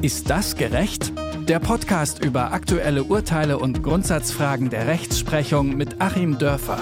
Ist das gerecht? Der Podcast über aktuelle Urteile und Grundsatzfragen der Rechtsprechung mit Achim Dörfer.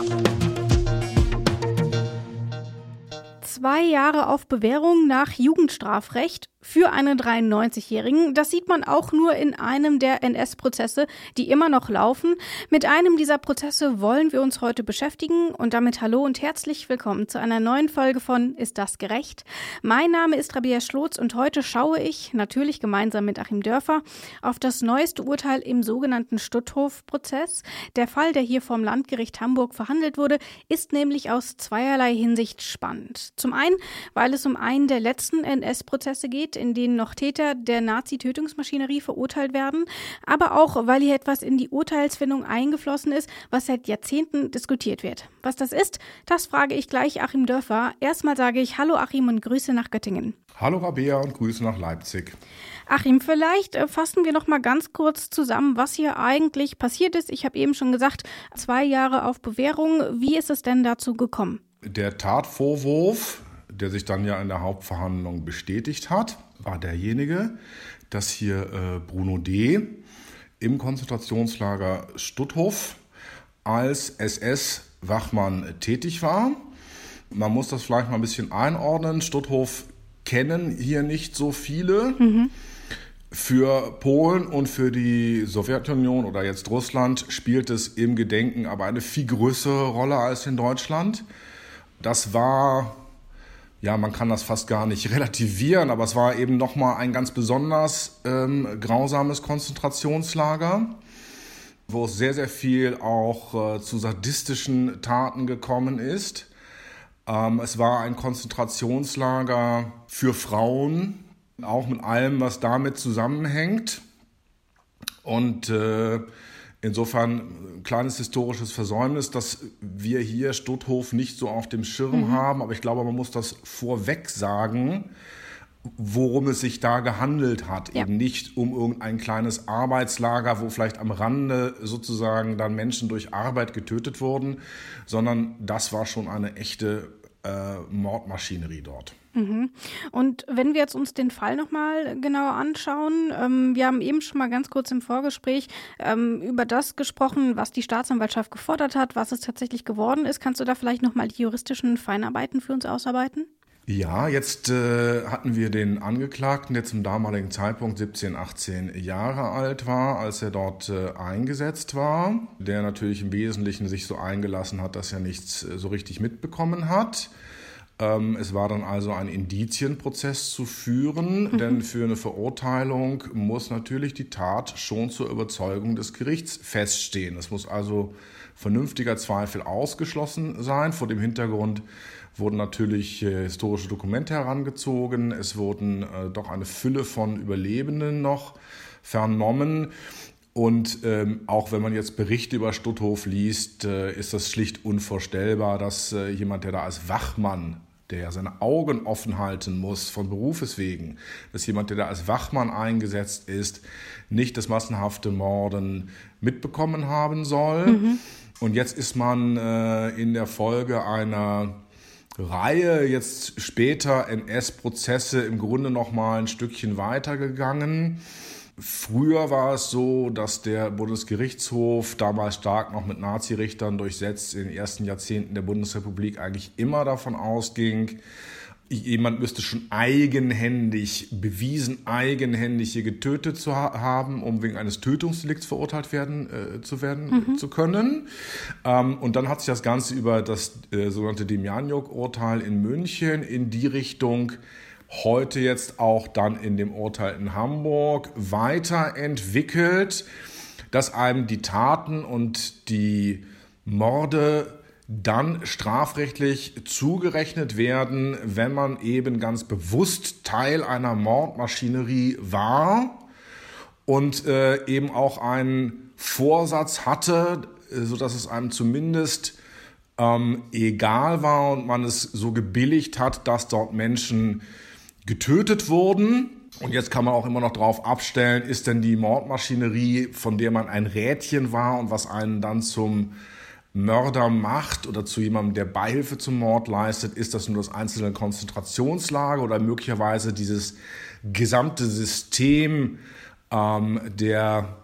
Zwei Jahre auf Bewährung nach Jugendstrafrecht für einen 93-Jährigen. Das sieht man auch nur in einem der NS-Prozesse, die immer noch laufen. Mit einem dieser Prozesse wollen wir uns heute beschäftigen und damit hallo und herzlich willkommen zu einer neuen Folge von Ist das gerecht? Mein Name ist Rabia Schlotz und heute schaue ich, natürlich gemeinsam mit Achim Dörfer, auf das neueste Urteil im sogenannten Stutthof-Prozess. Der Fall, der hier vom Landgericht Hamburg verhandelt wurde, ist nämlich aus zweierlei Hinsicht spannend. Zum einen, weil es um einen der letzten NS-Prozesse geht, in denen noch Täter der Nazi-Tötungsmaschinerie verurteilt werden, aber auch, weil hier etwas in die Urteilsfindung eingeflossen ist, was seit Jahrzehnten diskutiert wird. Was das ist, das frage ich gleich Achim Dörfer. Erstmal sage ich Hallo Achim und Grüße nach Göttingen. Hallo Rabea und Grüße nach Leipzig. Achim, vielleicht äh, fassen wir noch mal ganz kurz zusammen, was hier eigentlich passiert ist. Ich habe eben schon gesagt, zwei Jahre auf Bewährung. Wie ist es denn dazu gekommen? Der Tatvorwurf der sich dann ja in der Hauptverhandlung bestätigt hat, war derjenige, dass hier äh, Bruno D. im Konzentrationslager Stutthof als SS-Wachmann tätig war. Man muss das vielleicht mal ein bisschen einordnen. Stutthof kennen hier nicht so viele. Mhm. Für Polen und für die Sowjetunion oder jetzt Russland spielt es im Gedenken aber eine viel größere Rolle als in Deutschland. Das war ja, man kann das fast gar nicht relativieren, aber es war eben nochmal ein ganz besonders ähm, grausames Konzentrationslager, wo es sehr, sehr viel auch äh, zu sadistischen Taten gekommen ist. Ähm, es war ein Konzentrationslager für Frauen, auch mit allem, was damit zusammenhängt. Und äh, Insofern ein kleines historisches Versäumnis, dass wir hier Stutthof nicht so auf dem Schirm mhm. haben. Aber ich glaube, man muss das vorweg sagen, worum es sich da gehandelt hat. Ja. Eben nicht um irgendein kleines Arbeitslager, wo vielleicht am Rande sozusagen dann Menschen durch Arbeit getötet wurden, sondern das war schon eine echte äh, Mordmaschinerie dort. Mhm. Und wenn wir jetzt uns den Fall nochmal genauer anschauen, ähm, wir haben eben schon mal ganz kurz im Vorgespräch ähm, über das gesprochen, was die Staatsanwaltschaft gefordert hat, was es tatsächlich geworden ist. Kannst du da vielleicht nochmal die juristischen Feinarbeiten für uns ausarbeiten? Ja, jetzt äh, hatten wir den Angeklagten, der zum damaligen Zeitpunkt 17, 18 Jahre alt war, als er dort äh, eingesetzt war, der natürlich im Wesentlichen sich so eingelassen hat, dass er nichts äh, so richtig mitbekommen hat. Ähm, es war dann also ein Indizienprozess zu führen, mhm. denn für eine Verurteilung muss natürlich die Tat schon zur Überzeugung des Gerichts feststehen. Es muss also vernünftiger Zweifel ausgeschlossen sein. Vor dem Hintergrund wurden natürlich äh, historische Dokumente herangezogen. Es wurden äh, doch eine Fülle von Überlebenden noch vernommen. Und ähm, auch wenn man jetzt Berichte über Stutthof liest, äh, ist das schlicht unvorstellbar, dass äh, jemand, der da als Wachmann der seine Augen offen halten muss von Berufes wegen, dass jemand, der da als Wachmann eingesetzt ist, nicht das massenhafte Morden mitbekommen haben soll. Mhm. Und jetzt ist man äh, in der Folge einer Reihe jetzt später NS-Prozesse im Grunde noch mal ein Stückchen weitergegangen. Früher war es so, dass der Bundesgerichtshof, damals stark noch mit Nazirichtern durchsetzt, in den ersten Jahrzehnten der Bundesrepublik eigentlich immer davon ausging, jemand müsste schon eigenhändig, bewiesen eigenhändig hier getötet zu ha haben, um wegen eines Tötungsdelikts verurteilt werden äh, zu werden mhm. zu können. Ähm, und dann hat sich das Ganze über das äh, sogenannte Demjanjuk-Urteil in München in die Richtung heute jetzt auch dann in dem Urteil in Hamburg weiterentwickelt, dass einem die Taten und die Morde dann strafrechtlich zugerechnet werden, wenn man eben ganz bewusst Teil einer Mordmaschinerie war und äh, eben auch einen Vorsatz hatte, äh, so dass es einem zumindest ähm, egal war und man es so gebilligt hat, dass dort Menschen getötet wurden. Und jetzt kann man auch immer noch darauf abstellen, ist denn die Mordmaschinerie, von der man ein Rädchen war und was einen dann zum Mörder macht oder zu jemandem, der Beihilfe zum Mord leistet, ist das nur das einzelne Konzentrationslager oder möglicherweise dieses gesamte System ähm, der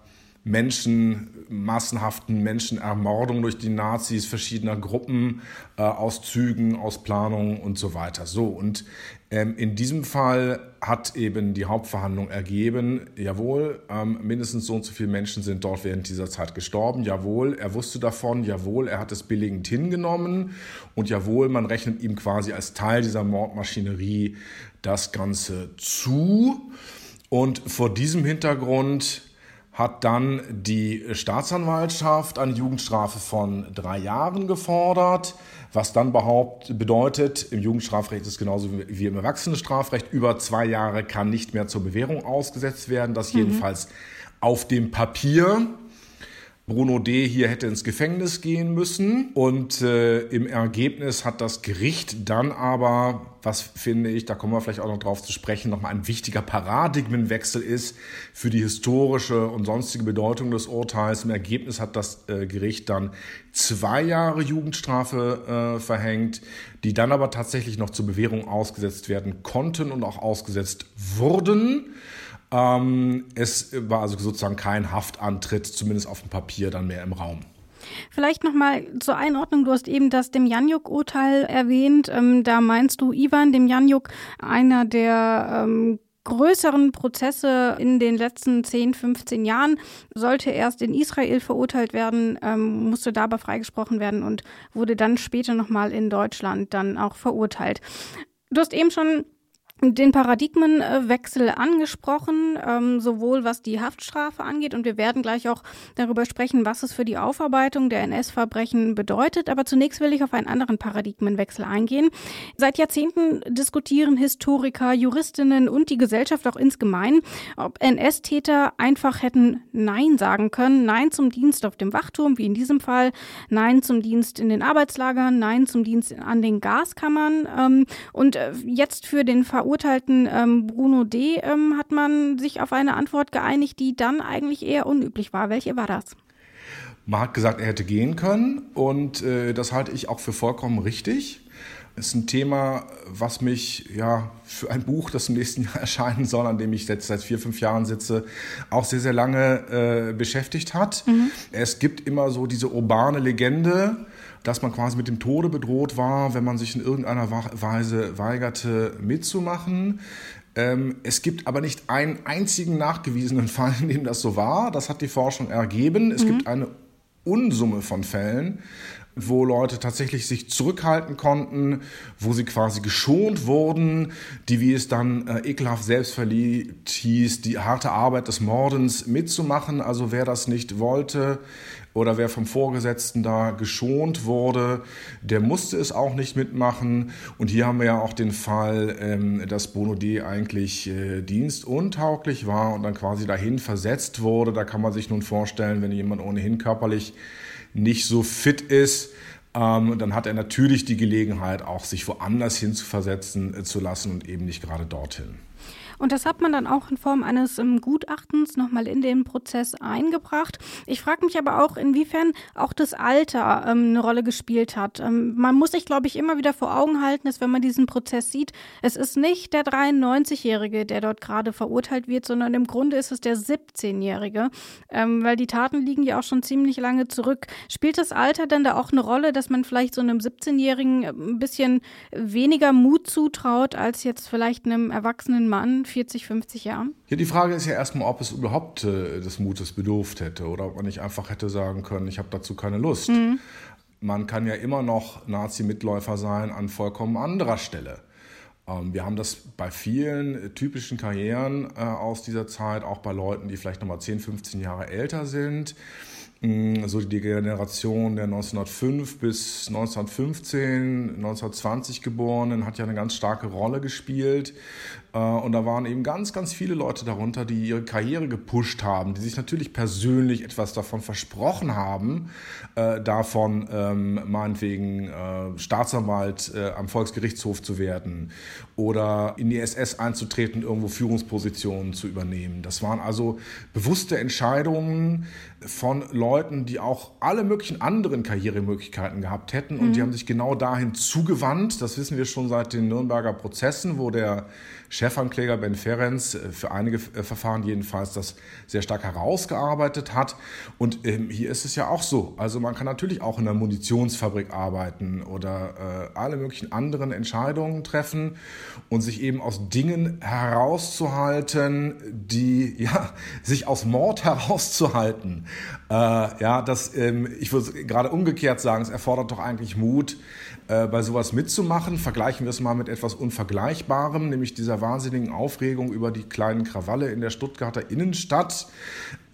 Menschen, massenhaften Menschenermordung durch die Nazis, verschiedener Gruppen, äh, Auszügen, Ausplanungen und so weiter. So, und ähm, in diesem Fall hat eben die Hauptverhandlung ergeben, jawohl, ähm, mindestens so und so viele Menschen sind dort während dieser Zeit gestorben, jawohl, er wusste davon, jawohl, er hat es billigend hingenommen und jawohl, man rechnet ihm quasi als Teil dieser Mordmaschinerie das Ganze zu. Und vor diesem Hintergrund hat dann die Staatsanwaltschaft eine Jugendstrafe von drei Jahren gefordert, was dann behaupt, bedeutet, im Jugendstrafrecht ist genauso wie im Erwachsenenstrafrecht, über zwei Jahre kann nicht mehr zur Bewährung ausgesetzt werden, das mhm. jedenfalls auf dem Papier. Bruno D. hier hätte ins Gefängnis gehen müssen. Und äh, im Ergebnis hat das Gericht dann aber, was finde ich, da kommen wir vielleicht auch noch drauf zu sprechen, nochmal ein wichtiger Paradigmenwechsel ist für die historische und sonstige Bedeutung des Urteils. Im Ergebnis hat das äh, Gericht dann zwei Jahre Jugendstrafe äh, verhängt, die dann aber tatsächlich noch zur Bewährung ausgesetzt werden konnten und auch ausgesetzt wurden. Ähm, es war also sozusagen kein Haftantritt, zumindest auf dem Papier, dann mehr im Raum. Vielleicht nochmal zur Einordnung. Du hast eben das Demjanjuk-Urteil erwähnt. Ähm, da meinst du Ivan Demjanjuk, einer der ähm, größeren Prozesse in den letzten 10, 15 Jahren, sollte erst in Israel verurteilt werden, ähm, musste dabei freigesprochen werden und wurde dann später nochmal in Deutschland dann auch verurteilt. Du hast eben schon den Paradigmenwechsel angesprochen, ähm, sowohl was die Haftstrafe angeht und wir werden gleich auch darüber sprechen, was es für die Aufarbeitung der NS-Verbrechen bedeutet. Aber zunächst will ich auf einen anderen Paradigmenwechsel eingehen. Seit Jahrzehnten diskutieren Historiker, Juristinnen und die Gesellschaft auch insgemein, ob NS-Täter einfach hätten Nein sagen können. Nein zum Dienst auf dem Wachturm, wie in diesem Fall. Nein zum Dienst in den Arbeitslagern. Nein zum Dienst an den Gaskammern. Ähm, und äh, jetzt für den Verurteilten verurteilten ähm, Bruno D. Ähm, hat man sich auf eine Antwort geeinigt, die dann eigentlich eher unüblich war. Welche war das? Man hat gesagt, er hätte gehen können und äh, das halte ich auch für vollkommen richtig. Es ist ein Thema, was mich ja für ein Buch, das im nächsten Jahr erscheinen soll, an dem ich jetzt seit vier, fünf Jahren sitze, auch sehr, sehr lange äh, beschäftigt hat. Mhm. Es gibt immer so diese urbane Legende, dass man quasi mit dem Tode bedroht war, wenn man sich in irgendeiner Weise weigerte mitzumachen. Ähm, es gibt aber nicht einen einzigen nachgewiesenen Fall, in dem das so war. Das hat die Forschung ergeben. Es mhm. gibt eine Unsumme von Fällen, wo Leute tatsächlich sich zurückhalten konnten, wo sie quasi geschont wurden, die, wie es dann äh, ekelhaft selbstverliebt hieß, die harte Arbeit des Mordens mitzumachen. Also wer das nicht wollte, oder wer vom Vorgesetzten da geschont wurde, der musste es auch nicht mitmachen. Und hier haben wir ja auch den Fall, ähm, dass Bono D. eigentlich äh, dienstuntauglich war und dann quasi dahin versetzt wurde. Da kann man sich nun vorstellen, wenn jemand ohnehin körperlich nicht so fit ist, ähm, dann hat er natürlich die Gelegenheit, auch sich woanders hin zu versetzen äh, zu lassen und eben nicht gerade dorthin. Und das hat man dann auch in Form eines ähm, Gutachtens nochmal in den Prozess eingebracht. Ich frage mich aber auch, inwiefern auch das Alter ähm, eine Rolle gespielt hat. Ähm, man muss sich, glaube ich, immer wieder vor Augen halten, dass wenn man diesen Prozess sieht, es ist nicht der 93-Jährige, der dort gerade verurteilt wird, sondern im Grunde ist es der 17-Jährige, ähm, weil die Taten liegen ja auch schon ziemlich lange zurück. Spielt das Alter denn da auch eine Rolle, dass man vielleicht so einem 17-Jährigen ein bisschen weniger Mut zutraut als jetzt vielleicht einem erwachsenen Mann? 40, 50 Jahren? Ja, die Frage ist ja erstmal, ob es überhaupt äh, des Mutes bedurft hätte oder ob man nicht einfach hätte sagen können, ich habe dazu keine Lust. Mhm. Man kann ja immer noch Nazi-Mitläufer sein an vollkommen anderer Stelle. Ähm, wir haben das bei vielen typischen Karrieren äh, aus dieser Zeit, auch bei Leuten, die vielleicht nochmal 10, 15 Jahre älter sind. Mm, so die Generation der 1905 bis 1915, 1920 Geborenen hat ja eine ganz starke Rolle gespielt. Äh, und da waren eben ganz, ganz viele Leute darunter, die ihre Karriere gepusht haben, die sich natürlich persönlich etwas davon versprochen haben, äh, davon ähm, meinetwegen äh, Staatsanwalt am Volksgerichtshof zu werden oder in die SS einzutreten, irgendwo Führungspositionen zu übernehmen. Das waren also bewusste Entscheidungen von Leuten, die auch alle möglichen anderen Karrieremöglichkeiten gehabt hätten. Und mhm. die haben sich genau dahin zugewandt. Das wissen wir schon seit den Nürnberger Prozessen, wo der Chefankläger Ben Ferenc äh, für einige äh, Verfahren jedenfalls das sehr stark herausgearbeitet hat. Und ähm, hier ist es ja auch so. Also man kann natürlich auch in einer Munitionsfabrik arbeiten oder äh, alle möglichen anderen Entscheidungen treffen und sich eben aus Dingen herauszuhalten, die ja sich aus Mord herauszuhalten. Ja, das ähm, ich würde gerade umgekehrt sagen, es erfordert doch eigentlich Mut äh, bei sowas mitzumachen. Vergleichen wir es mal mit etwas Unvergleichbarem, nämlich dieser wahnsinnigen Aufregung über die kleinen Krawalle in der Stuttgarter Innenstadt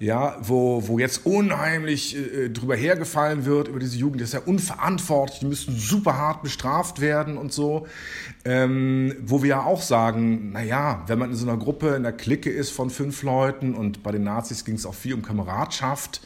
ja, wo, wo jetzt unheimlich äh, drüber hergefallen wird über diese Jugend, das ist ja unverantwortlich, die müssen super hart bestraft werden und so. Ähm, wo wir ja auch sagen, naja, wenn man in so einer Gruppe, in der Clique ist von fünf Leuten und bei den Nazis ging es auch viel um Kameradschaft,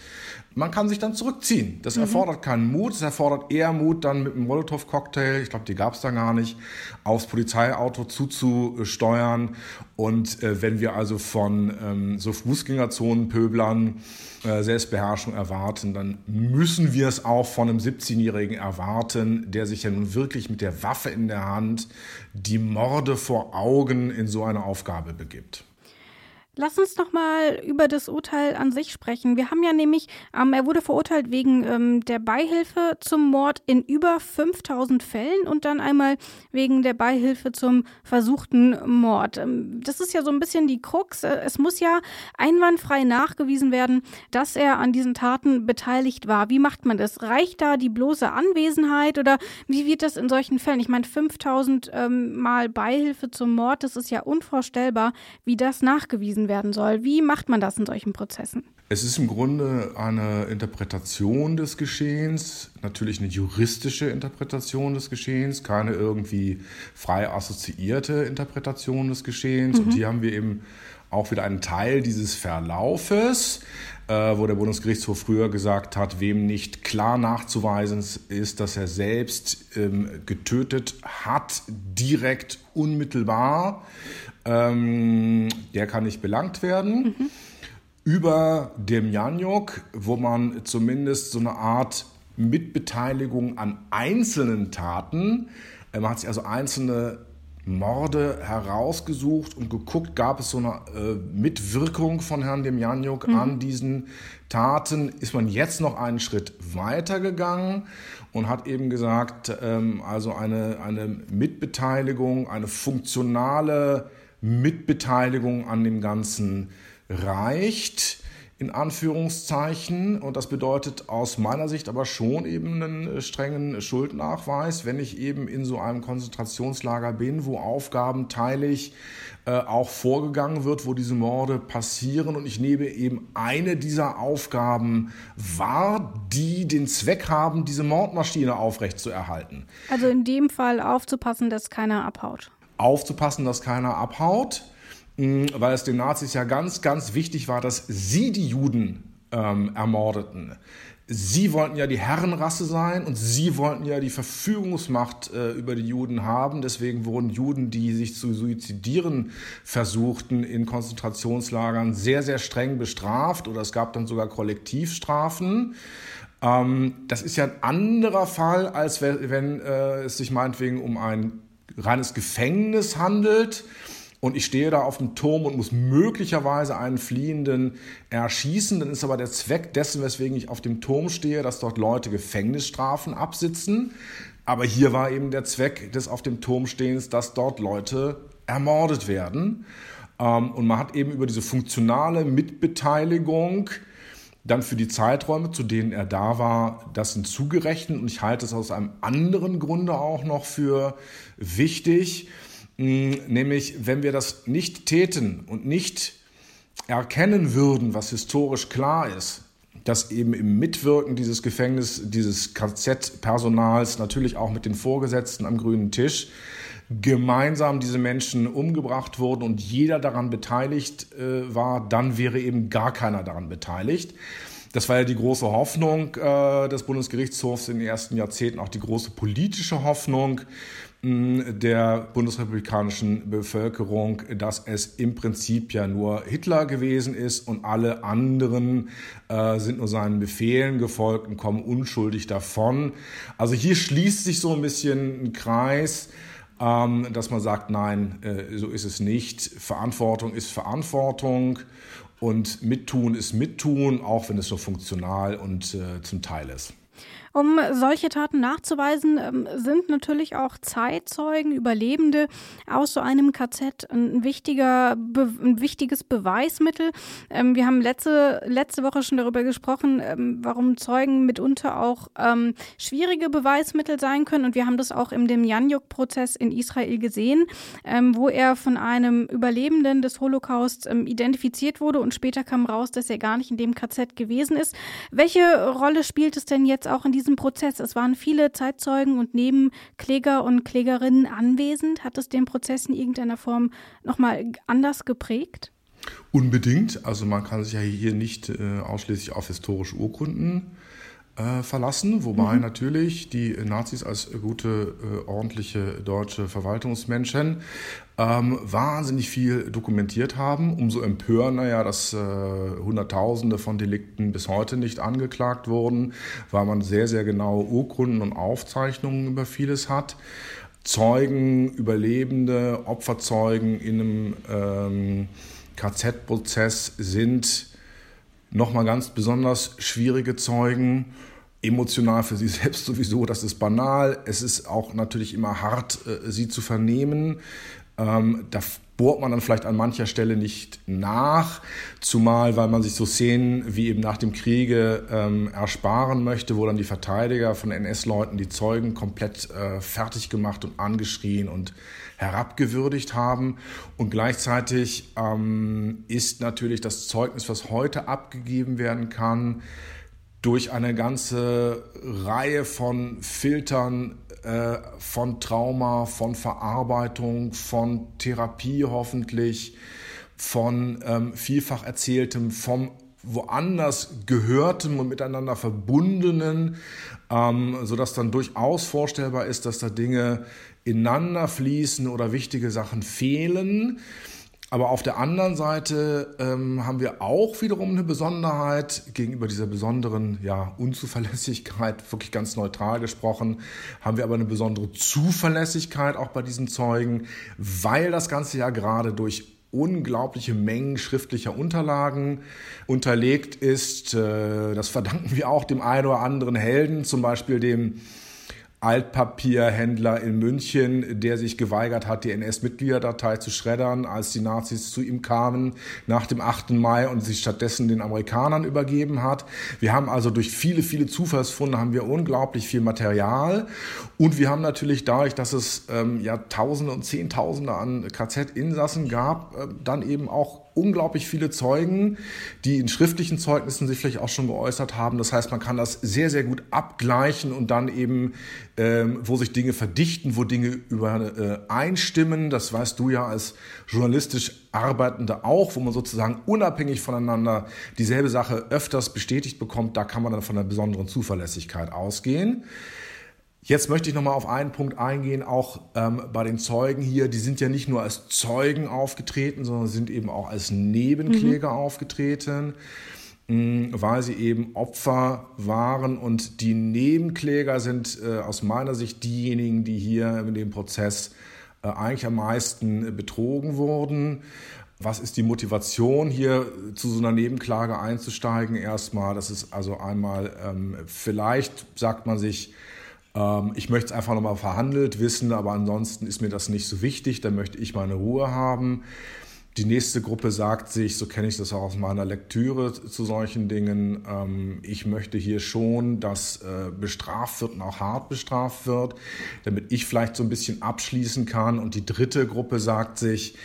man kann sich dann zurückziehen. Das mhm. erfordert keinen Mut, es erfordert eher Mut, dann mit einem Molotow-Cocktail, ich glaube, die gab es da gar nicht, aufs Polizeiauto zuzusteuern. Und äh, wenn wir also von ähm, so Fußgängerzonenpöblern äh, Selbstbeherrschung erwarten, dann müssen wir es auch von einem 17-Jährigen erwarten, der sich ja nun wirklich mit der Waffe in der Hand die Morde vor Augen in so eine Aufgabe begibt. Lass uns noch mal über das Urteil an sich sprechen. Wir haben ja nämlich, ähm, er wurde verurteilt wegen ähm, der Beihilfe zum Mord in über 5000 Fällen und dann einmal wegen der Beihilfe zum versuchten Mord. Ähm, das ist ja so ein bisschen die Krux. Äh, es muss ja einwandfrei nachgewiesen werden, dass er an diesen Taten beteiligt war. Wie macht man das? Reicht da die bloße Anwesenheit oder wie wird das in solchen Fällen? Ich meine, 5000 ähm, Mal Beihilfe zum Mord, das ist ja unvorstellbar, wie das nachgewiesen nachgewiesen werden soll. Wie macht man das in solchen Prozessen? Es ist im Grunde eine Interpretation des Geschehens, natürlich eine juristische Interpretation des Geschehens, keine irgendwie frei assoziierte Interpretation des Geschehens. Mhm. Und hier haben wir eben auch wieder einen Teil dieses Verlaufes, äh, wo der Bundesgerichtshof früher gesagt hat, wem nicht klar nachzuweisen ist, dass er selbst ähm, getötet hat, direkt unmittelbar ähm, der kann nicht belangt werden. Mhm. Über dem Janjuk, wo man zumindest so eine Art Mitbeteiligung an einzelnen Taten, äh, man hat sich also einzelne Morde herausgesucht und geguckt, gab es so eine äh, Mitwirkung von Herrn Demjanjuk mhm. an diesen Taten, ist man jetzt noch einen Schritt weiter gegangen und hat eben gesagt, ähm, also eine, eine Mitbeteiligung, eine funktionale Mitbeteiligung an dem Ganzen reicht, in Anführungszeichen. Und das bedeutet aus meiner Sicht aber schon eben einen äh, strengen Schuldnachweis, wenn ich eben in so einem Konzentrationslager bin, wo Aufgaben teilig äh, auch vorgegangen wird, wo diese Morde passieren und ich nehme eben eine dieser Aufgaben wahr, die den Zweck haben, diese Mordmaschine aufrechtzuerhalten. Also in dem Fall aufzupassen, dass keiner abhaut aufzupassen, dass keiner abhaut, mm, weil es den Nazis ja ganz, ganz wichtig war, dass sie die Juden ähm, ermordeten. Sie wollten ja die Herrenrasse sein und sie wollten ja die Verfügungsmacht äh, über die Juden haben. Deswegen wurden Juden, die sich zu suizidieren versuchten, in Konzentrationslagern sehr, sehr streng bestraft oder es gab dann sogar Kollektivstrafen. Ähm, das ist ja ein anderer Fall, als wenn, äh, es sich meinetwegen um ein reines Gefängnis handelt und ich stehe da auf dem Turm und muss möglicherweise einen Fliehenden erschießen, dann ist aber der Zweck dessen, weswegen ich auf dem Turm stehe, dass dort Leute Gefängnisstrafen absitzen. Aber hier war eben der Zweck des auf dem Turm stehens, dass dort Leute ermordet werden. Ähm, und man hat eben über diese funktionale Mitbeteiligung dann für die Zeiträume, zu denen er da war, das hinzugerechnet. Und ich halte es aus einem anderen Grunde auch noch für wichtig, hm, nämlich wenn wir das nicht täten und nicht erkennen würden, was historisch klar ist, dass eben im Mitwirken dieses Gefängnis, dieses KZ-Personals, natürlich auch mit den Vorgesetzten am grünen Tisch, gemeinsam diese Menschen umgebracht wurden und jeder daran beteiligt äh, war, dann wäre eben gar keiner daran beteiligt. Das war ja die große Hoffnung äh, des Bundesgerichtshofs in den ersten Jahrzehnten, auch die große politische Hoffnung. der bundesrepublikanischen Bevölkerung, dass es im Prinzip ja nur Hitler gewesen ist und alle anderen äh, sind nur seinen Befehlen gefolgt und kommen unschuldig davon. Also hier schließt sich so ein bisschen ein Kreis, dass man sagt, nein, äh, so ist es nicht. Verantwortung ist Verantwortung und Mittun ist Mittun, auch wenn es so funktional und äh, zum Teil ist. Um solche Taten nachzuweisen, ähm, sind natürlich auch Zeitzeugen, Überlebende aus so einem KZ ein, wichtiger, ein wichtiges Beweismittel. Ähm, wir haben letzte, letzte Woche schon darüber gesprochen, ähm, warum Zeugen mitunter auch schwierige Beweismittel sein können. Und wir haben das auch in dem Janjuk-Prozess in Israel gesehen, wo er von einem Überlebenden des Holocaust identifiziert wurde und später kam raus, dass er gar nicht in dem KZ gewesen ist. Welche Rolle spielt es denn jetzt auch in diesem Prozess? Es waren viele Zeitzeugen und Nebenkläger und Klägerinnen anwesend. Hat es den Prozess in irgendeiner Form nochmal anders geprägt? Unbedingt. Also man kann sich ja hier nicht äh, ausschließlich auf historische Urkunden äh, verlassen, wobei mhm. natürlich die Nazis als gute, äh, ordentliche deutsche Verwaltungsmenschen ähm, wahnsinnig viel dokumentiert haben. Umso empörender ja, dass äh, Hunderttausende von Delikten bis heute nicht angeklagt wurden, weil man sehr, sehr genaue Urkunden und Aufzeichnungen über vieles hat. Zeugen, Überlebende, Opferzeugen in einem ähm, KZ-Prozess sind nochmal ganz besonders schwierige Zeugen. Emotional für sie selbst sowieso, das ist banal. Es ist auch natürlich immer hart, äh, sie zu vernehmen. Ähm, da bohrt man dann vielleicht an mancher Stelle nicht nach, zumal weil man sich so Szenen wie eben nach dem Kriege ähm, ersparen möchte, wo dann die Verteidiger von NS-Leuten die Zeugen komplett äh, fertig gemacht und angeschrien und herabgewürdigt haben. Und gleichzeitig ähm, ist natürlich das Zeugnis, was heute abgegeben werden kann, durch eine ganze Reihe von Filtern äh, von Trauma, von Verarbeitung, von Therapie hoffentlich, von ähm, vielfach erzähltem, vom woanders gehörtem und miteinander verbundenen, ähm, sodass dann durchaus vorstellbar ist, dass da Dinge ineinander fließen oder wichtige Sachen fehlen. Aber auf der anderen Seite ähm, haben wir auch wiederum eine Besonderheit gegenüber dieser besonderen ja, Unzuverlässigkeit, wirklich ganz neutral gesprochen, haben wir aber eine besondere Zuverlässigkeit auch bei diesen Zeugen, weil das Ganze ja gerade durch unglaubliche Mengen schriftlicher Unterlagen unterlegt ist. Äh, das verdanken wir auch dem einen oder anderen Helden, zum Beispiel dem Altpapierhändler in München, der sich geweigert hat, die NS-Mitgliederdatei zu schreddern, als die Nazis zu ihm kamen nach dem 8. Mai und sich stattdessen den Amerikanern übergeben hat. Wir haben also durch viele, viele Zufallsfunde haben wir unglaublich viel Material und wir haben natürlich dadurch, dass es ähm, ja Tausende und Zehntausende an KZ-Insassen gab, äh, dann eben auch unglaublich viele Zeugen, die in schriftlichen Zeugnissen sich vielleicht auch schon geäußert haben. Das heißt, man kann das sehr, sehr gut abgleichen und dann eben, ähm, wo sich Dinge verdichten, wo Dinge übereinstimmen. Äh, das weißt du ja als journalistisch Arbeitende auch, wo man sozusagen unabhängig voneinander dieselbe Sache öfters bestätigt bekommt. Da kann man dann von einer besonderen Zuverlässigkeit ausgehen. Jetzt möchte ich nochmal auf einen Punkt eingehen, auch ähm, bei den Zeugen hier. Die sind ja nicht nur als Zeugen aufgetreten, sondern sind eben auch als Nebenkläger mhm. aufgetreten, mh, mm, weil sie eben Opfer waren. Und die Nebenkläger sind äh, aus meiner Sicht diejenigen, die hier in dem Prozess äh, eigentlich am meisten betrogen wurden. Was ist die Motivation, hier zu so einer Nebenklage einzusteigen? Erstmal, das ist also einmal, ähm, vielleicht sagt man sich, ich möchte es einfach nochmal verhandelt wissen, aber ansonsten ist mir das nicht so wichtig, dann möchte ich meine Ruhe haben. Die nächste Gruppe sagt sich, so kenne ich das auch aus meiner Lektüre zu solchen Dingen, ähm, ich möchte hier schon, dass äh, bestraft wird und auch hart bestraft wird, damit ich vielleicht so ein bisschen abschließen kann. Und die dritte Gruppe sagt sich, ähm,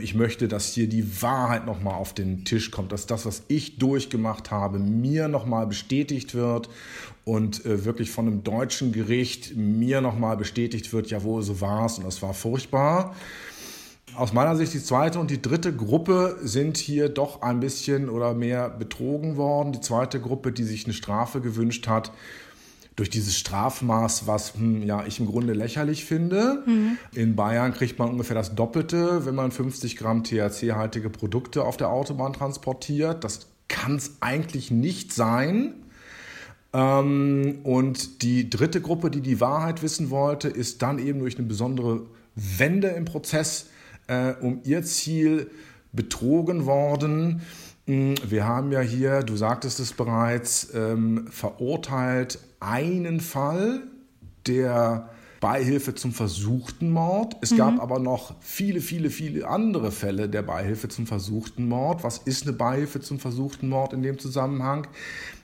ich möchte, dass hier die Wahrheit nochmal auf den Tisch kommt, dass das, was ich durchgemacht habe, mir nochmal bestätigt wird und äh, wirklich von einem deutschen Gericht mir nochmal bestätigt wird, jawohl, so war es und das war furchtbar. Aus meiner Sicht die zweite und die dritte Gruppe sind hier doch ein bisschen oder mehr betrogen worden. Die zweite Gruppe, die sich eine Strafe gewünscht hat, durch dieses Strafmaß, was hm, ja, ich im Grunde lächerlich finde. Mhm. In Bayern kriegt man ungefähr das Doppelte, wenn man 50 Gramm THC-haltige Produkte auf der Autobahn transportiert. Das kann es eigentlich nicht sein. Ähm, und die dritte Gruppe, die die Wahrheit wissen wollte, ist dann eben durch eine besondere Wende im Prozess äh, um ihr Ziel betrogen worden. Hm, wir haben ja hier, du sagtest es bereits, ähm, verurteilt einen Fall der Beihilfe zum versuchten Mord. Es mhm. gab aber noch viele, viele, viele andere Fälle der Beihilfe zum versuchten Mord. Was ist eine Beihilfe zum versuchten Mord in dem Zusammenhang?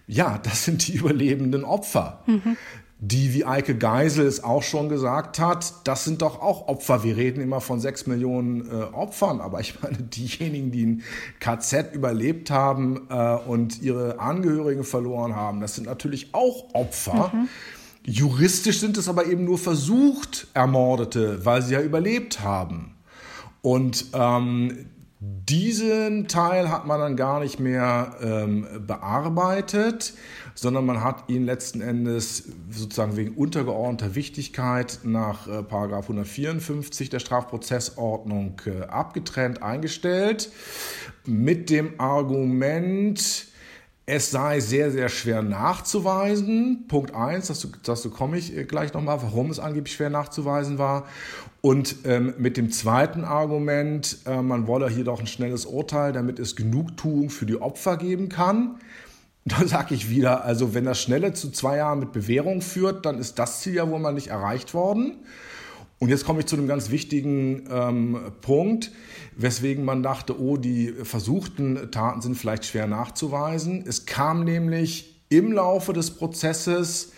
Ja, das sind die überlebenden Opfer. Mhm die, wie Eike Geisel es auch schon gesagt hat, das sind doch auch Opfer. Wir reden immer von sechs Millionen äh, Opfern, aber ich meine, diejenigen, die ein KZ überlebt haben äh, und ihre Angehörigen verloren haben, das sind natürlich auch Opfer. Mhm. Juristisch sind es aber eben nur versucht Ermordete, weil sie ja überlebt haben. Und ähm, diesen Teil hat man dann gar nicht mehr ähm, bearbeitet sondern man hat ihn letzten Endes sozusagen wegen untergeordneter Wichtigkeit nach äh, 154 der Strafprozessordnung äh, abgetrennt eingestellt mit dem Argument, es sei sehr, sehr schwer nachzuweisen. Punkt eins, dazu, dazu komme ich äh, gleich nochmal, warum es angeblich schwer nachzuweisen war. Und ähm, mit dem zweiten Argument, äh, man wolle hier doch ein schnelles Urteil, damit es Genugtuung für die Opfer geben kann. Da sage ich wieder, also wenn das Schnelle zu zwei Jahren mit Bewährung führt, dann ist das Ziel ja wohl mal nicht erreicht worden. Und jetzt komme ich zu einem ganz wichtigen ähm, Punkt, weswegen man dachte, oh, die versuchten Taten sind vielleicht schwer nachzuweisen. Es kam nämlich im Laufe des Prozesses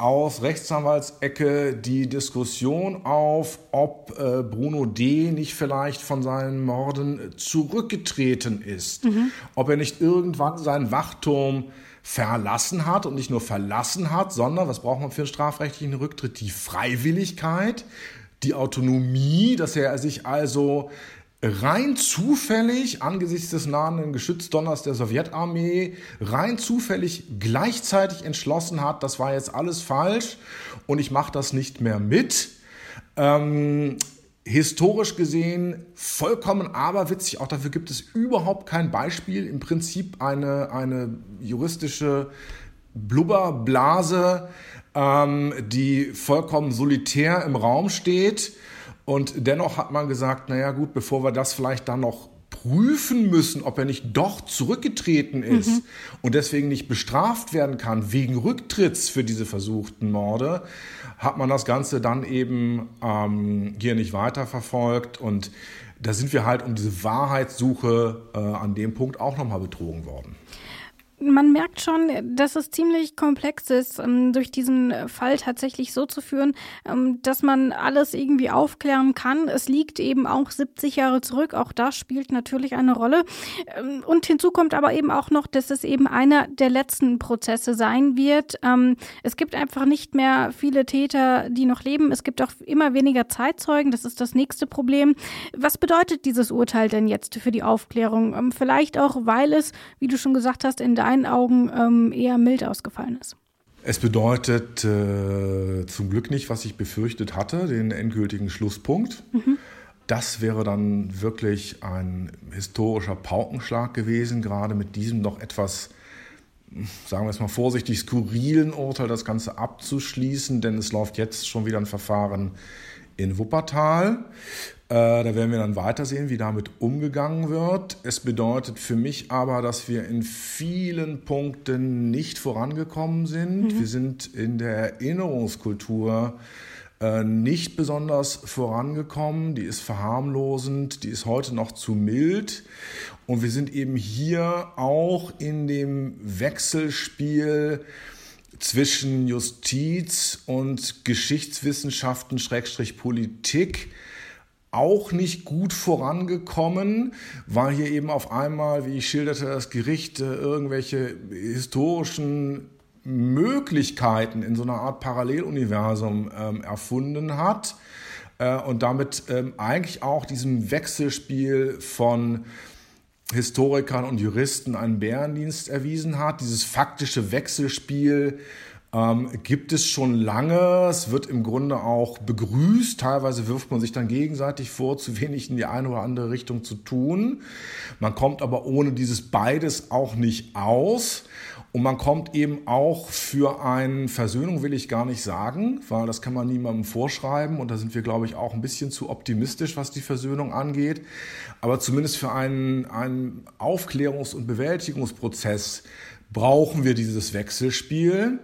aus Rechtsanwaltsecke die Diskussion auf, ob äh, Bruno D. nicht vielleicht von seinen Morden zurückgetreten ist. Mhm. Ob er nicht irgendwann seinen Wachturm verlassen hat und nicht nur verlassen hat, sondern, was braucht man für einen strafrechtlichen Rücktritt? Die Freiwilligkeit, die Autonomie, dass er sich also rein zufällig angesichts des nahenden Geschützdonners der Sowjetarmee rein zufällig gleichzeitig entschlossen hat, das war jetzt alles falsch und ich mache das nicht mehr mit. Ähm, historisch gesehen vollkommen aberwitzig, auch dafür gibt es überhaupt kein Beispiel. Im Prinzip eine, eine juristische Blubberblase, ähm, die vollkommen solitär im Raum steht und dennoch hat man gesagt, naja gut, bevor wir das vielleicht dann noch prüfen müssen, ob er nicht doch zurückgetreten ist mhm. und deswegen nicht bestraft werden kann wegen Rücktritts für diese versuchten Morde, hat man das Ganze dann eben ähm, hier nicht weiterverfolgt und da sind wir halt um diese Wahrheitssuche äh, an dem Punkt auch nochmal betrogen worden man merkt schon, dass es ziemlich komplex ist, ähm, durch diesen Fall tatsächlich so zu führen, ähm, dass man alles irgendwie aufklären kann. Es liegt eben auch 70 Jahre zurück. Auch das spielt natürlich eine Rolle. Ähm, und hinzu kommt aber eben auch noch, dass es eben einer der letzten Prozesse sein wird. Es gibt einfach nicht mehr viele Täter, die noch leben. Es gibt auch immer weniger Zeitzeugen. Das ist das nächste Problem. Was bedeutet dieses Urteil denn jetzt für die Aufklärung? Vielleicht auch, weil es, wie du schon gesagt hast, in der deinen Augen ähm, eher mild ausgefallen ist? Es bedeutet äh, zum Glück nicht, was ich befürchtet hatte, den endgültigen Schlusspunkt. Mhm. Das wäre dann wirklich ein historischer Paukenschlag gewesen, gerade mit diesem noch etwas, sagen wir es mal vorsichtig, skurrilen Urteil das Ganze abzuschließen, denn es läuft jetzt schon wieder ein Verfahren in Wuppertal. Äh, da werden wir dann weitersehen, wie damit umgegangen wird. Es bedeutet für mich aber, dass wir in vielen Punkten nicht vorangekommen sind. Mhm. Wir sind in der Erinnerungskultur äh, nicht besonders vorangekommen. Die ist verharmlosend, die ist heute noch zu mild. Und wir sind eben hier auch in dem Wechselspiel zwischen Justiz und Geschichtswissenschaften, Schrägstrich Politik auch nicht gut vorangekommen, weil hier eben auf einmal, wie ich schilderte, das Gericht äh, irgendwelche historischen Möglichkeiten in so einer Art Paralleluniversum ähm, erfunden hat äh, und damit ähm, eigentlich auch diesem Wechselspiel von Historikern und Juristen einen Bärendienst erwiesen hat, dieses faktische Wechselspiel Ähm, gibt es schon lange. Es wird im Grunde auch begrüßt. Teilweise wirft man sich dann gegenseitig vor, zu wenig in die eine oder andere Richtung zu tun. Man kommt aber ohne dieses beides auch nicht aus. Und man kommt eben auch für eine Versöhnung, will ich gar nicht sagen, weil das kann man niemandem vorschreiben. Und da sind wir, glaube ich, auch ein bisschen zu optimistisch, was die Versöhnung angeht. Aber zumindest für einen, einen Aufklärungs- und Bewältigungsprozess brauchen wir dieses Wechselspiel.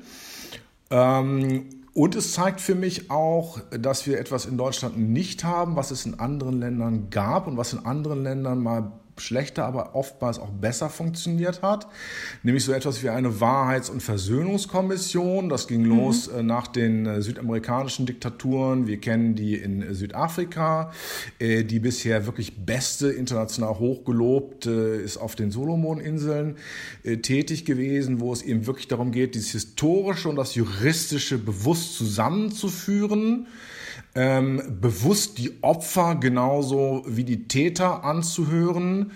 Ähm, und es zeigt für mich auch, dass wir etwas in Deutschland nicht haben, was es in anderen Ländern gab und was in anderen Ländern mal schlechter, aber oftmals auch besser funktioniert hat. Nämlich so etwas wie eine Wahrheits- und Versöhnungskommission. Das ging mhm. los äh, nach den äh, südamerikanischen Diktaturen. Wir kennen die in Südafrika. Äh, die bisher wirklich beste, international hochgelobt, äh, ist auf den Solomoninseln tätig gewesen, wo es eben wirklich darum geht, dieses Historische und das Juristische bewusst zusammenzuführen ähm, bewusst die Opfer genauso wie die Täter anzuhören.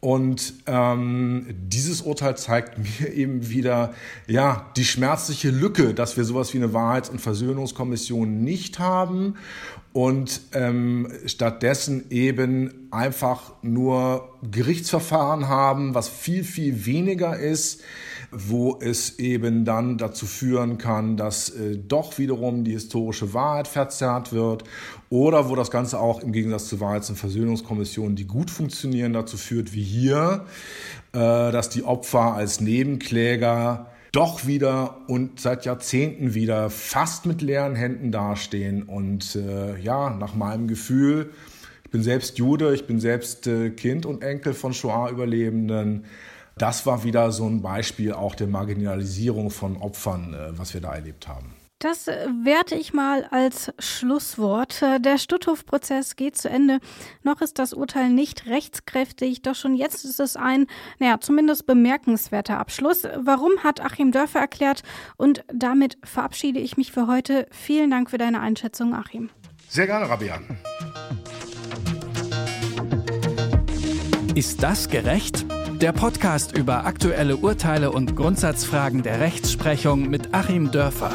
Und ähm, dieses Urteil zeigt mir eben wieder, ja, die schmerzliche Lücke, dass wir sowas wie eine Wahrheits- und Versöhnungskommission nicht haben und ähm, stattdessen eben einfach nur Gerichtsverfahren haben, was viel, viel weniger ist, wo es eben dann dazu führen kann, dass äh, doch wiederum die historische Wahrheit verzerrt wird oder wo das Ganze auch im Gegensatz zu Wahrheits- und Versöhnungskommissionen, die gut funktionieren, dazu führt, wie hier, äh, dass die Opfer als Nebenkläger doch wieder und seit Jahrzehnten wieder fast mit leeren Händen dastehen. Und äh, ja, nach meinem Gefühl, ich bin selbst Jude, ich bin selbst äh, Kind und Enkel von Shoah-Überlebenden. Das war wieder so ein Beispiel auch der Marginalisierung von Opfern, äh, was wir da erlebt haben. Das äh, werte ich mal als Schlusswort. Äh, der Stutthof-Prozess geht zu Ende. Noch ist das Urteil nicht rechtskräftig, doch schon jetzt ist es ein, naja, zumindest bemerkenswerter Abschluss. Warum hat Achim Dörfer erklärt? Und damit verabschiede ich mich für heute. Vielen Dank für deine Einschätzung, Achim. Sehr gerne, Rabia. Ist das gerecht? Der Podcast über aktuelle Urteile und Grundsatzfragen der Rechtsprechung mit Achim Dörfer.